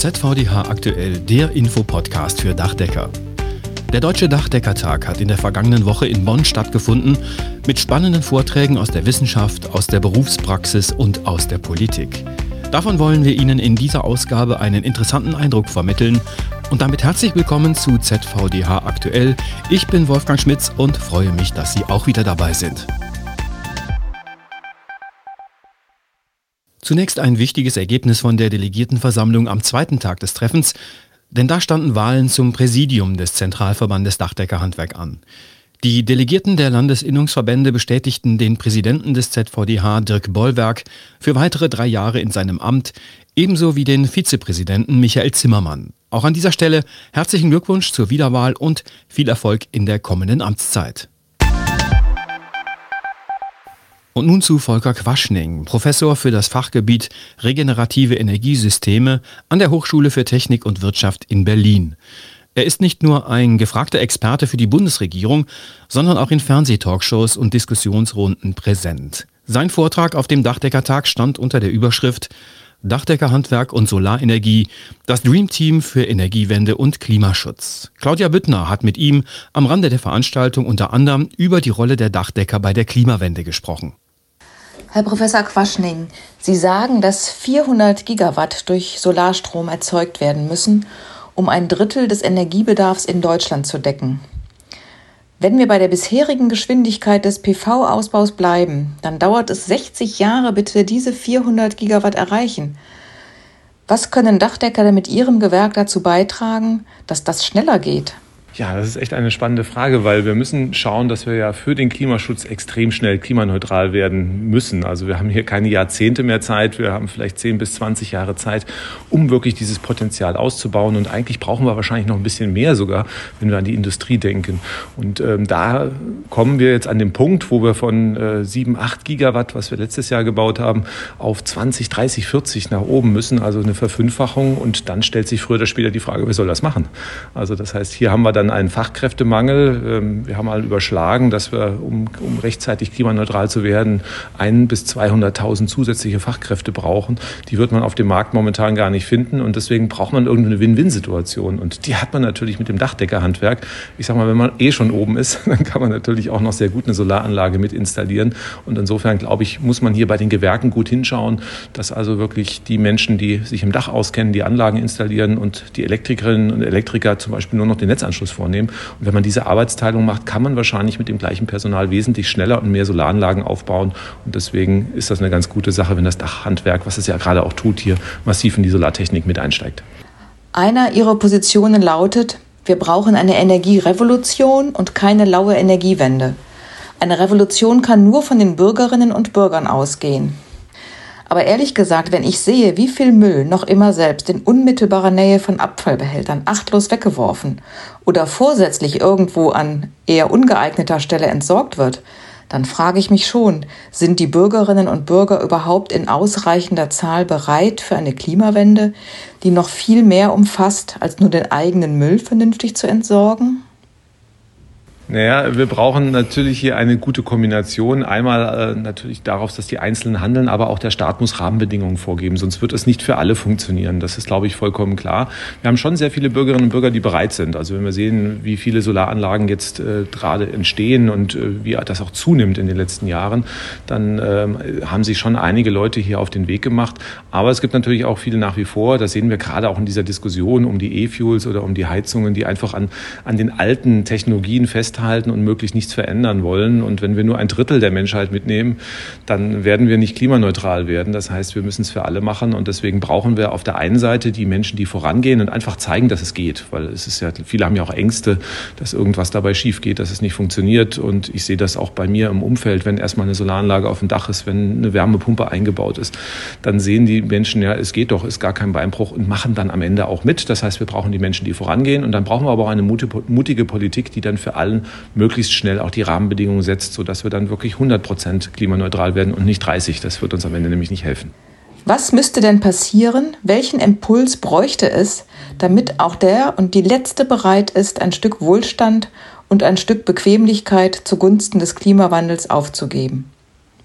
ZVDH aktuell, der Infopodcast für Dachdecker. Der Deutsche Dachdeckertag hat in der vergangenen Woche in Bonn stattgefunden mit spannenden Vorträgen aus der Wissenschaft, aus der Berufspraxis und aus der Politik. Davon wollen wir Ihnen in dieser Ausgabe einen interessanten Eindruck vermitteln und damit herzlich willkommen zu ZVDH aktuell. Ich bin Wolfgang Schmitz und freue mich, dass Sie auch wieder dabei sind. Zunächst ein wichtiges Ergebnis von der Delegiertenversammlung am zweiten Tag des Treffens, denn da standen Wahlen zum Präsidium des Zentralverbandes Dachdeckerhandwerk an. Die Delegierten der Landesinnungsverbände bestätigten den Präsidenten des ZVDH, Dirk Bollwerk, für weitere drei Jahre in seinem Amt, ebenso wie den Vizepräsidenten Michael Zimmermann. Auch an dieser Stelle herzlichen Glückwunsch zur Wiederwahl und viel Erfolg in der kommenden Amtszeit. Und nun zu Volker Quaschning, Professor für das Fachgebiet Regenerative Energiesysteme an der Hochschule für Technik und Wirtschaft in Berlin. Er ist nicht nur ein gefragter Experte für die Bundesregierung, sondern auch in Fernsehtalkshows und Diskussionsrunden präsent. Sein Vortrag auf dem Dachdeckertag stand unter der Überschrift Dachdeckerhandwerk und Solarenergie, das Dream Team für Energiewende und Klimaschutz. Claudia Büttner hat mit ihm am Rande der Veranstaltung unter anderem über die Rolle der Dachdecker bei der Klimawende gesprochen. Herr Professor Quaschning, Sie sagen, dass 400 Gigawatt durch Solarstrom erzeugt werden müssen, um ein Drittel des Energiebedarfs in Deutschland zu decken. Wenn wir bei der bisherigen Geschwindigkeit des PV-Ausbaus bleiben, dann dauert es 60 Jahre, bis wir diese 400 Gigawatt erreichen. Was können Dachdecker mit ihrem Gewerk dazu beitragen, dass das schneller geht? Ja, das ist echt eine spannende Frage, weil wir müssen schauen, dass wir ja für den Klimaschutz extrem schnell klimaneutral werden müssen. Also wir haben hier keine Jahrzehnte mehr Zeit, wir haben vielleicht 10 bis 20 Jahre Zeit, um wirklich dieses Potenzial auszubauen. Und eigentlich brauchen wir wahrscheinlich noch ein bisschen mehr sogar, wenn wir an die Industrie denken. Und ähm, da kommen wir jetzt an den Punkt, wo wir von äh, 7, 8 Gigawatt, was wir letztes Jahr gebaut haben, auf 20, 30, 40 nach oben müssen, also eine Verfünffachung. Und dann stellt sich früher oder später die Frage, wer soll das machen? Also das heißt, hier haben wir dann einen Fachkräftemangel. Ähm, wir haben mal überschlagen, dass wir, um, um rechtzeitig klimaneutral zu werden, ein bis 200.000 zusätzliche Fachkräfte brauchen. Die wird man auf dem Markt momentan gar nicht finden und deswegen braucht man irgendeine Win-Win-Situation und die hat man natürlich mit dem Dachdeckerhandwerk. Ich sag mal, wenn man eh schon oben ist, dann kann man natürlich auch noch sehr gut eine Solaranlage mit installieren und insofern glaube ich, muss man hier bei den Gewerken gut hinschauen, dass also wirklich die Menschen, die sich im Dach auskennen, die Anlagen installieren und die Elektrikerinnen und Elektriker zum Beispiel nur noch den Netzanschluss vornehmen. Und wenn man diese Arbeitsteilung macht, kann man wahrscheinlich mit dem gleichen Personal wesentlich schneller und mehr Solaranlagen aufbauen. Und deswegen ist das eine ganz gute Sache, wenn das Dachhandwerk, was es ja gerade auch tut, hier massiv in die Solartechnik mit einsteigt. Einer Ihrer Positionen lautet, wir brauchen eine Energierevolution und keine laue Energiewende. Eine Revolution kann nur von den Bürgerinnen und Bürgern ausgehen. Aber ehrlich gesagt, wenn ich sehe, wie viel Müll noch immer selbst in unmittelbarer Nähe von Abfallbehältern achtlos weggeworfen oder vorsätzlich irgendwo an eher ungeeigneter Stelle entsorgt wird, dann frage ich mich schon, sind die Bürgerinnen und Bürger überhaupt in ausreichender Zahl bereit für eine Klimawende, die noch viel mehr umfasst, als nur den eigenen Müll vernünftig zu entsorgen? Naja, wir brauchen natürlich hier eine gute Kombination. Einmal äh, natürlich darauf, dass die Einzelnen handeln, aber auch der Staat muss Rahmenbedingungen vorgeben, sonst wird es nicht für alle funktionieren. Das ist, glaube ich, vollkommen klar. Wir haben schon sehr viele Bürgerinnen und Bürger, die bereit sind. Also wenn wir sehen, wie viele Solaranlagen jetzt äh, gerade entstehen und äh, wie das auch zunimmt in den letzten Jahren, dann ähm, haben sich schon einige Leute hier auf den Weg gemacht. Aber es gibt natürlich auch viele nach wie vor, das sehen wir gerade auch in dieser Diskussion um die E-Fuels oder um die Heizungen, die einfach an, an den alten Technologien festhalten festhalten und möglichst nichts verändern wollen. Und wenn wir nur ein Drittel der Menschheit mitnehmen, dann werden wir nicht klimaneutral werden. Das heißt, wir müssen es für alle machen. Und deswegen brauchen wir auf der einen Seite die Menschen, die vorangehen und einfach zeigen, dass es geht. Weil es ist ja, viele haben ja auch Ängste, dass irgendwas dabei schief geht, dass es nicht funktioniert. Und ich sehe das auch bei mir im Umfeld, wenn erstmal eine Solaranlage auf dem Dach ist, wenn eine Wärmepumpe eingebaut ist, dann sehen die Menschen, ja, es geht doch, ist gar kein Beinbruch und machen dann am Ende auch mit. Das heißt, wir brauchen die Menschen, die vorangehen. Und dann brauchen wir aber auch eine mutige Politik, die dann für allen möglichst schnell auch die Rahmenbedingungen setzt, sodass wir dann wirklich 100 Prozent klimaneutral werden und nicht 30. Das wird uns am Ende nämlich nicht helfen. Was müsste denn passieren? Welchen Impuls bräuchte es, damit auch der und die Letzte bereit ist, ein Stück Wohlstand und ein Stück Bequemlichkeit zugunsten des Klimawandels aufzugeben?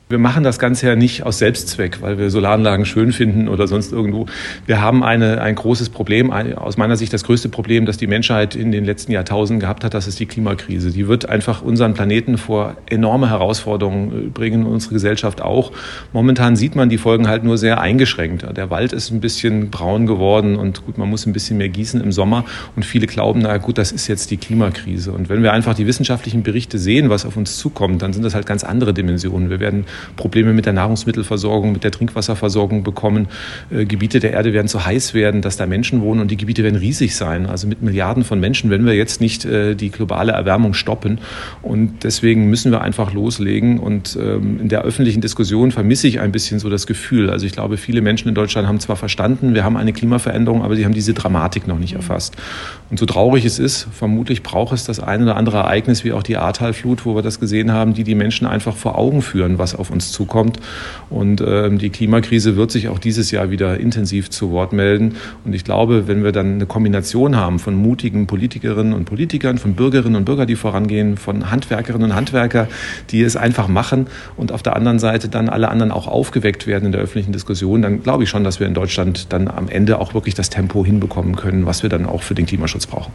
Wir machen das Ganze ja nicht aus Selbstzweck, weil wir Solaranlagen schön finden oder sonst irgendwo. Wir haben eine, ein großes Problem, aus meiner Sicht das größte Problem, das die Menschheit in den letzten Jahrtausenden gehabt hat, das ist die Klimakrise. Die wird einfach unseren Planeten vor enorme Herausforderungen bringen, unsere Gesellschaft auch. Momentan sieht man die Folgen halt nur sehr eingeschränkt. Der Wald ist ein bisschen braun geworden und gut, man muss ein bisschen mehr gießen im Sommer und viele glauben, na gut, das ist jetzt die Klimakrise. Und wenn wir einfach die wissenschaftlichen Berichte sehen, was auf uns zukommt, dann sind das halt ganz andere Dimensionen. Wir werden Probleme mit der Nahrungsmittelversorgung, mit der Trinkwasserversorgung bekommen. Äh, Gebiete der Erde werden so heiß werden, dass da Menschen wohnen und die Gebiete werden riesig sein. Also mit Milliarden von Menschen, wenn wir jetzt nicht äh, die globale Erwärmung stoppen. Und deswegen müssen wir einfach loslegen. Und ähm, in der öffentlichen Diskussion vermisse ich ein bisschen so das Gefühl. Also ich glaube, viele Menschen in Deutschland haben zwar verstanden, wir haben eine Klimaveränderung, aber sie haben diese Dramatik noch nicht erfasst. Und so traurig es ist, vermutlich braucht es das eine oder andere Ereignis, wie auch die Ahrtalflut, wo wir das gesehen haben, die die Menschen einfach vor Augen führen, was auf uns zukommt. Und ähm, die Klimakrise wird sich auch dieses Jahr wieder intensiv zu Wort melden. Und ich glaube, wenn wir dann eine Kombination haben von mutigen Politikerinnen und Politikern, von Bürgerinnen und Bürgern, die vorangehen, von Handwerkerinnen und Handwerker, die es einfach machen und auf der anderen Seite dann alle anderen auch aufgeweckt werden in der öffentlichen Diskussion, dann glaube ich schon, dass wir in Deutschland dann am Ende auch wirklich das Tempo hinbekommen können, was wir dann auch für den Klimaschutz brauchen.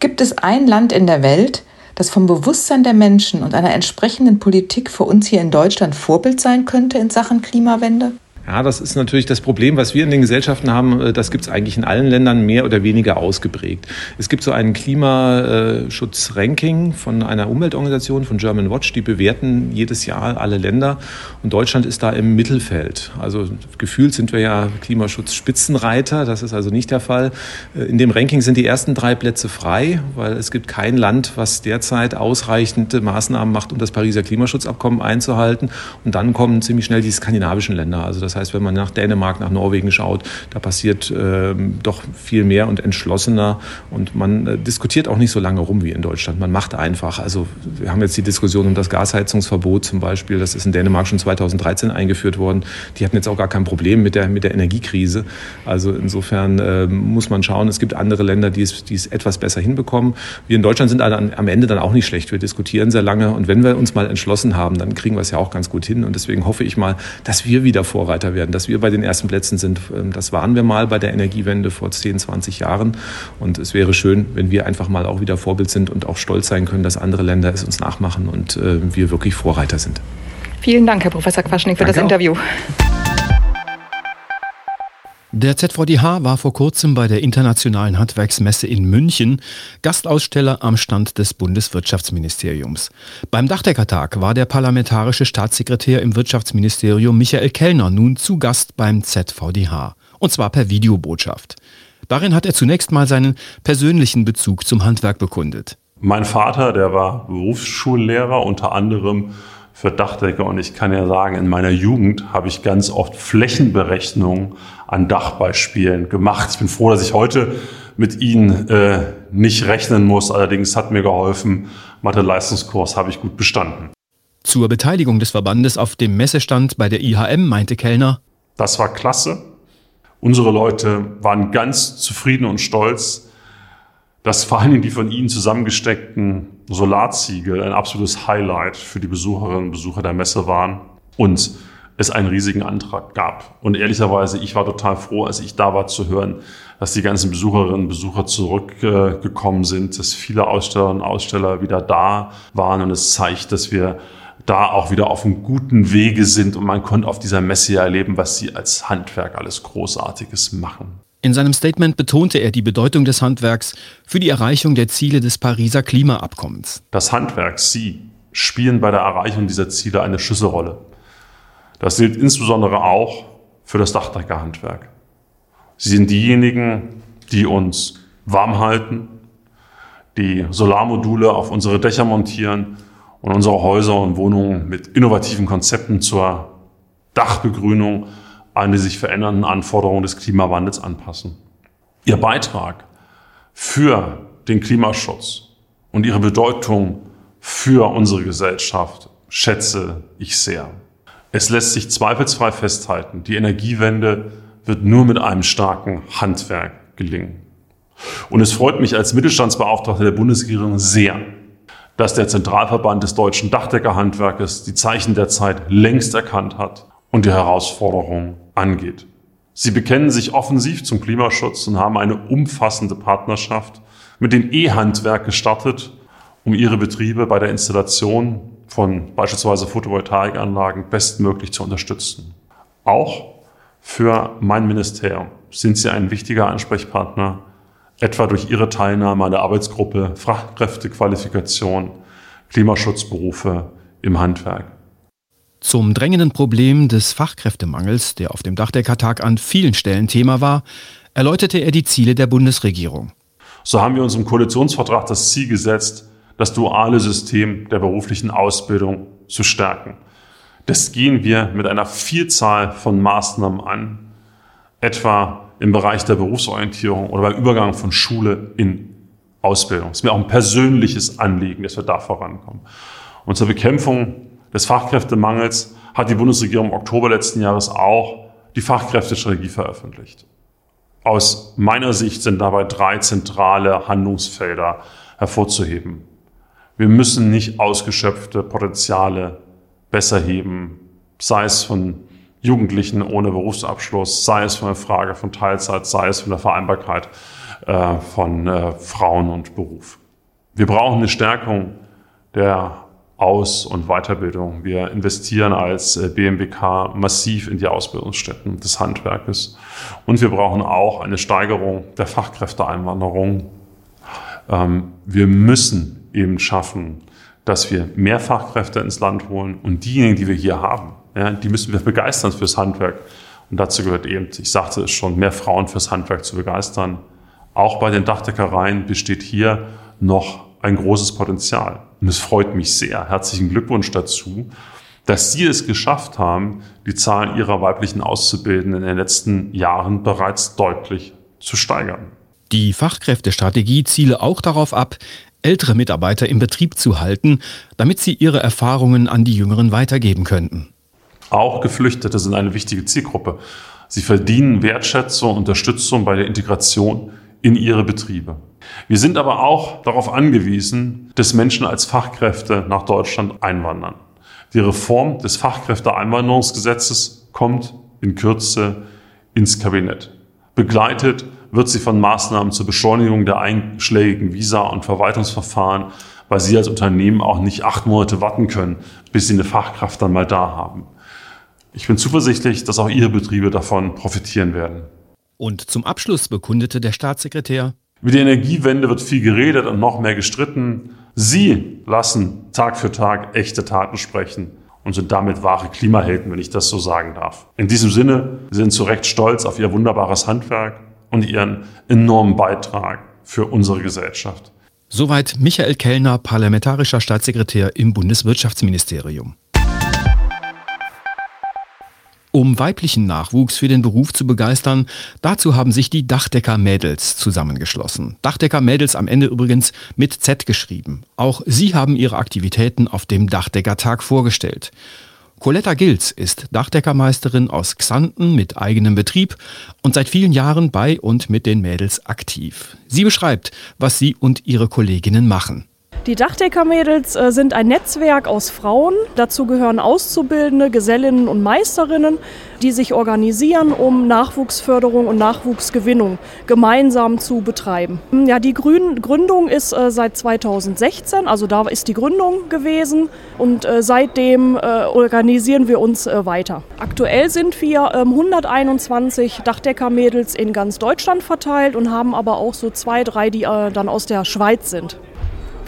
Gibt es ein Land in der Welt, das vom Bewusstsein der Menschen und einer entsprechenden Politik für uns hier in Deutschland Vorbild sein könnte in Sachen Klimawende? Ja, das ist natürlich das Problem, was wir in den Gesellschaften haben. Äh, das gibt es eigentlich in allen Ländern mehr oder weniger ausgeprägt. Es gibt so ein Klimaschutzranking von einer Umweltorganisation, von German Watch, die bewerten jedes Jahr alle Länder. Und Deutschland ist da im Mittelfeld. Also gefühlt sind wir ja Klimaschutzspitzenreiter. Das ist also nicht der Fall. Äh, in dem Ranking sind die ersten drei Plätze frei, weil es gibt kein Land, was derzeit ausreichende Maßnahmen macht, um das Pariser Klimaschutzabkommen einzuhalten. Und dann kommen ziemlich schnell die skandinavischen Länder. Also das heißt, wenn man nach Dänemark, nach Norwegen schaut, da passiert äh, doch viel mehr und entschlossener und man äh, diskutiert auch nicht so lange rum wie in Deutschland. Man macht einfach. Also wir haben jetzt die Diskussion um das Gasheizungsverbot zum Beispiel. Das ist in Dänemark schon 2013 eingeführt worden. Die hatten jetzt auch gar kein Problem mit der, mit der Energiekrise. Also insofern äh, muss man schauen, es gibt andere Länder, die es, die es etwas besser hinbekommen. Wir in Deutschland sind am Ende dann auch nicht schlecht. Wir diskutieren sehr lange und wenn wir uns mal entschlossen haben, dann kriegen wir es ja auch ganz gut hin. Und deswegen hoffe ich mal, dass wir wieder Vorreiter weiter werden. Dass wir bei den ersten Plätzen sind, ähm, das waren wir mal bei der Energiewende vor 10, 20 Jahren. Und es wäre schön, wenn wir einfach mal auch wieder Vorbild sind und auch stolz sein können, dass andere Länder es uns nachmachen und äh, wir wirklich Vorreiter sind. Vielen Dank, Herr Professor Quaschning, für Danke das Interview. Auch. Der ZVDH war vor kurzem bei der Internationalen Handwerksmesse in München Gastaussteller am Stand des Bundeswirtschaftsministeriums. Beim Dachdeckertag war der parlamentarische Staatssekretär im Wirtschaftsministerium Michael Kellner nun zu Gast beim ZVDH. Und zwar per Videobotschaft. Darin hat er zunächst mal seinen persönlichen Bezug zum Handwerk bekundet. Mein Vater, der war Berufsschullehrer, unter anderem für Dachdecker. Und ich kann ja sagen, in meiner Jugend habe ich ganz oft Flächenberechnungen an Dachbeispielen gemacht. Ich bin froh, dass ich heute mit Ihnen äh, nicht rechnen muss. Allerdings hat mir geholfen, Mathe-Leistungskurs habe ich gut bestanden. Zur Beteiligung des Verbandes auf dem Messestand bei der IHM meinte Kellner, das war klasse. Unsere Leute waren ganz zufrieden und stolz, dass vor allen Dingen die von Ihnen zusammengesteckten Solarziegel ein absolutes Highlight für die Besucherinnen und Besucher der Messe waren und es einen riesigen Antrag gab. Und ehrlicherweise, ich war total froh, als ich da war zu hören, dass die ganzen Besucherinnen und Besucher zurückgekommen sind, dass viele Ausstellerinnen und Aussteller wieder da waren und es zeigt, dass wir da auch wieder auf einem guten Wege sind und man konnte auf dieser Messe ja erleben, was sie als Handwerk alles Großartiges machen. In seinem Statement betonte er die Bedeutung des Handwerks für die Erreichung der Ziele des Pariser Klimaabkommens. Das Handwerk, Sie, spielen bei der Erreichung dieser Ziele eine Schlüsselrolle. Das gilt insbesondere auch für das Dachdeckerhandwerk. Sie sind diejenigen, die uns warm halten, die Solarmodule auf unsere Dächer montieren und unsere Häuser und Wohnungen mit innovativen Konzepten zur Dachbegrünung an die sich verändernden Anforderungen des Klimawandels anpassen. Ihr Beitrag für den Klimaschutz und ihre Bedeutung für unsere Gesellschaft schätze ich sehr. Es lässt sich zweifelsfrei festhalten, die Energiewende wird nur mit einem starken Handwerk gelingen. Und es freut mich als Mittelstandsbeauftragter der Bundesregierung sehr, dass der Zentralverband des deutschen Dachdeckerhandwerkes die Zeichen der Zeit längst erkannt hat und die Herausforderungen angeht. Sie bekennen sich offensiv zum Klimaschutz und haben eine umfassende Partnerschaft mit dem E-Handwerk gestartet, um ihre Betriebe bei der Installation von beispielsweise Photovoltaikanlagen bestmöglich zu unterstützen. Auch für mein Ministerium sind Sie ein wichtiger Ansprechpartner etwa durch ihre Teilnahme an der Arbeitsgruppe Fachkräftequalifikation, Klimaschutzberufe im Handwerk. Zum drängenden Problem des Fachkräftemangels, der auf dem Dachdeckertag an vielen Stellen Thema war, erläuterte er die Ziele der Bundesregierung. So haben wir uns im Koalitionsvertrag das Ziel gesetzt, das duale System der beruflichen Ausbildung zu stärken. Das gehen wir mit einer Vielzahl von Maßnahmen an, etwa im Bereich der Berufsorientierung oder beim Übergang von Schule in Ausbildung. Es ist mir auch ein persönliches Anliegen, dass wir da vorankommen. Und zur Bekämpfung des Fachkräftemangels hat die Bundesregierung im Oktober letzten Jahres auch die Fachkräftestrategie veröffentlicht. Aus meiner Sicht sind dabei drei zentrale Handlungsfelder hervorzuheben. Wir müssen nicht ausgeschöpfte Potenziale besser heben, sei es von Jugendlichen ohne Berufsabschluss, sei es von der Frage von Teilzeit, sei es von der Vereinbarkeit äh, von äh, Frauen und Beruf. Wir brauchen eine Stärkung der Aus- und Weiterbildung. Wir investieren als äh, BMWK massiv in die Ausbildungsstätten des Handwerkes. Und wir brauchen auch eine Steigerung der Fachkräfteeinwanderung. Ähm, wir müssen eben schaffen, dass wir mehr Fachkräfte ins Land holen und diejenigen, die wir hier haben, die müssen wir begeistern fürs Handwerk. Und dazu gehört eben, ich sagte es schon, mehr Frauen fürs Handwerk zu begeistern. Auch bei den Dachdeckereien besteht hier noch ein großes Potenzial. Und es freut mich sehr. Herzlichen Glückwunsch dazu, dass Sie es geschafft haben, die Zahl Ihrer weiblichen Auszubildenden in den letzten Jahren bereits deutlich zu steigern. Die Fachkräftestrategie ziele auch darauf ab, ältere Mitarbeiter im Betrieb zu halten, damit sie ihre Erfahrungen an die Jüngeren weitergeben könnten. Auch Geflüchtete sind eine wichtige Zielgruppe. Sie verdienen Wertschätzung und Unterstützung bei der Integration in ihre Betriebe. Wir sind aber auch darauf angewiesen, dass Menschen als Fachkräfte nach Deutschland einwandern. Die Reform des Fachkräfteeinwanderungsgesetzes kommt in Kürze ins Kabinett. Begleitet wird sie von Maßnahmen zur Beschleunigung der einschlägigen Visa- und Verwaltungsverfahren, weil Sie als Unternehmen auch nicht acht Monate warten können, bis Sie eine Fachkraft dann mal da haben. Ich bin zuversichtlich, dass auch Ihre Betriebe davon profitieren werden. Und zum Abschluss bekundete der Staatssekretär, Über die Energiewende wird viel geredet und noch mehr gestritten. Sie lassen Tag für Tag echte Taten sprechen und sind damit wahre Klimahelden, wenn ich das so sagen darf. In diesem Sinne sind zu Recht stolz auf Ihr wunderbares Handwerk und Ihren enormen Beitrag für unsere Gesellschaft. Soweit Michael Kellner, parlamentarischer Staatssekretär im Bundeswirtschaftsministerium. Um weiblichen Nachwuchs für den Beruf zu begeistern, dazu haben sich die Dachdecker-Mädels zusammengeschlossen. Dachdecker-Mädels am Ende übrigens mit Z geschrieben. Auch sie haben ihre Aktivitäten auf dem Dachdeckertag vorgestellt. Coletta Gilz ist Dachdeckermeisterin aus Xanten mit eigenem Betrieb und seit vielen Jahren bei und mit den Mädels aktiv. Sie beschreibt, was sie und ihre Kolleginnen machen. Die Dachdeckermädels äh, sind ein Netzwerk aus Frauen. Dazu gehören Auszubildende, Gesellinnen und Meisterinnen, die sich organisieren, um Nachwuchsförderung und Nachwuchsgewinnung gemeinsam zu betreiben. Ja, die Grün Gründung ist äh, seit 2016, also da ist die Gründung gewesen und äh, seitdem organisieren wir uns weiter. Aktuell sind wir 121 ähm, Dachdeckermädels in ganz Deutschland verteilt und haben aber auch so zwei, drei, die dann aus der Schweiz sind.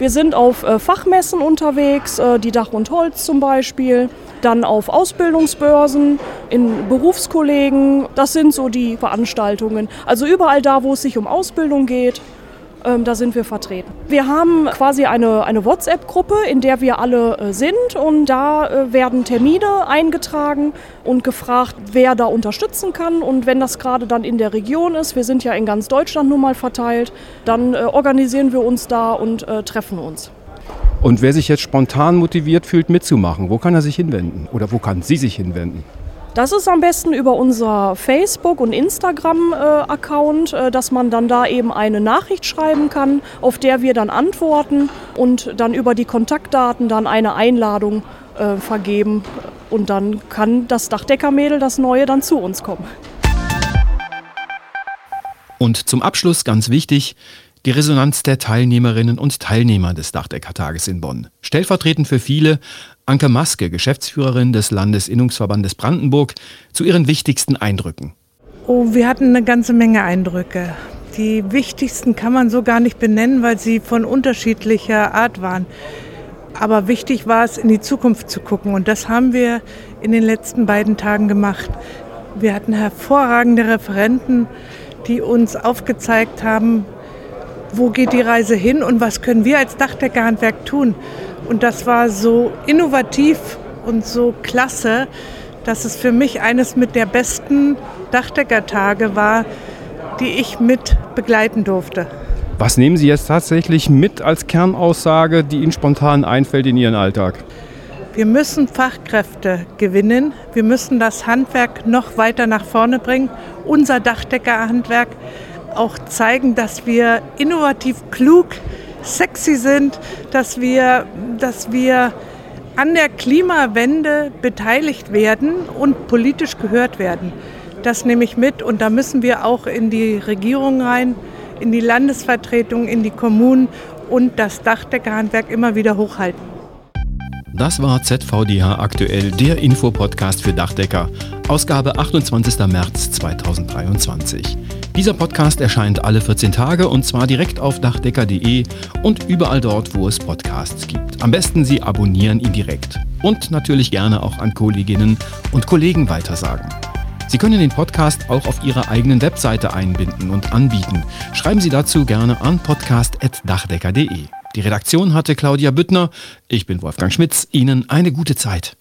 Wir sind auf äh, Fachmessen unterwegs, äh, die Dach und Holz zum Beispiel, dann auf Ausbildungsbörsen, in Berufskollegen. Das sind so die Veranstaltungen. Also überall da, wo es sich um Ausbildung geht, ähm, da sind wir vertreten. Wir haben quasi eine, eine WhatsApp-Gruppe, in der wir alle äh, sind und da äh, werden Termine eingetragen und gefragt, wer da unterstützen kann. Und wenn das gerade dann in der Region ist, wir sind ja in ganz Deutschland nun mal verteilt, dann äh, organisieren wir uns da und äh, treffen uns. Und wer sich jetzt spontan motiviert fühlt, mitzumachen, wo kann er sich hinwenden? Oder wo kann sie sich hinwenden? Das ist am besten über unser Facebook- und Instagram-Account, äh, dass man dann da eben eine Nachricht schreiben kann, auf der wir dann antworten und dann über die Kontaktdaten dann eine Einladung äh, vergeben. Und dann kann das Dachdeckermädel, das Neue, dann zu uns kommen. Und zum Abschluss ganz wichtig, die Resonanz der Teilnehmerinnen und Teilnehmer des Dachdeckertages in Bonn. Stellvertretend für viele Anke Maske, Geschäftsführerin des Landesinnungsverbandes Brandenburg, zu ihren wichtigsten Eindrücken. Oh, wir hatten eine ganze Menge Eindrücke. Die wichtigsten kann man so gar nicht benennen, weil sie von unterschiedlicher Art waren. Aber wichtig war es, in die Zukunft zu gucken. Und das haben wir in den letzten beiden Tagen gemacht. Wir hatten hervorragende Referenten, die uns aufgezeigt haben, wo geht die Reise hin und was können wir als Dachdeckerhandwerk tun. Und das war so innovativ und so klasse, dass es für mich eines mit der besten Dachdeckertage war, die ich mit begleiten durfte. Was nehmen Sie jetzt tatsächlich mit als Kernaussage, die Ihnen spontan einfällt in Ihren Alltag? Wir müssen Fachkräfte gewinnen. Wir müssen das Handwerk noch weiter nach vorne bringen. Unser Dachdeckerhandwerk auch zeigen, dass wir innovativ, klug, sexy sind, dass wir, dass wir an der Klimawende beteiligt werden und politisch gehört werden. Das nehme ich mit und da müssen wir auch in die Regierung rein, in die Landesvertretung, in die Kommunen und das Dachdeckerhandwerk immer wieder hochhalten. Das war ZVDH aktuell, der Infopodcast für Dachdecker, Ausgabe 28. März 2023. Dieser Podcast erscheint alle 14 Tage und zwar direkt auf dachdecker.de und überall dort, wo es Podcasts gibt. Am besten Sie abonnieren ihn direkt und natürlich gerne auch an Kolleginnen und Kollegen weitersagen. Sie können den Podcast auch auf Ihrer eigenen Webseite einbinden und anbieten. Schreiben Sie dazu gerne an podcast.dachdecker.de. Die Redaktion hatte Claudia Büttner. Ich bin Wolfgang Schmitz. Ihnen eine gute Zeit.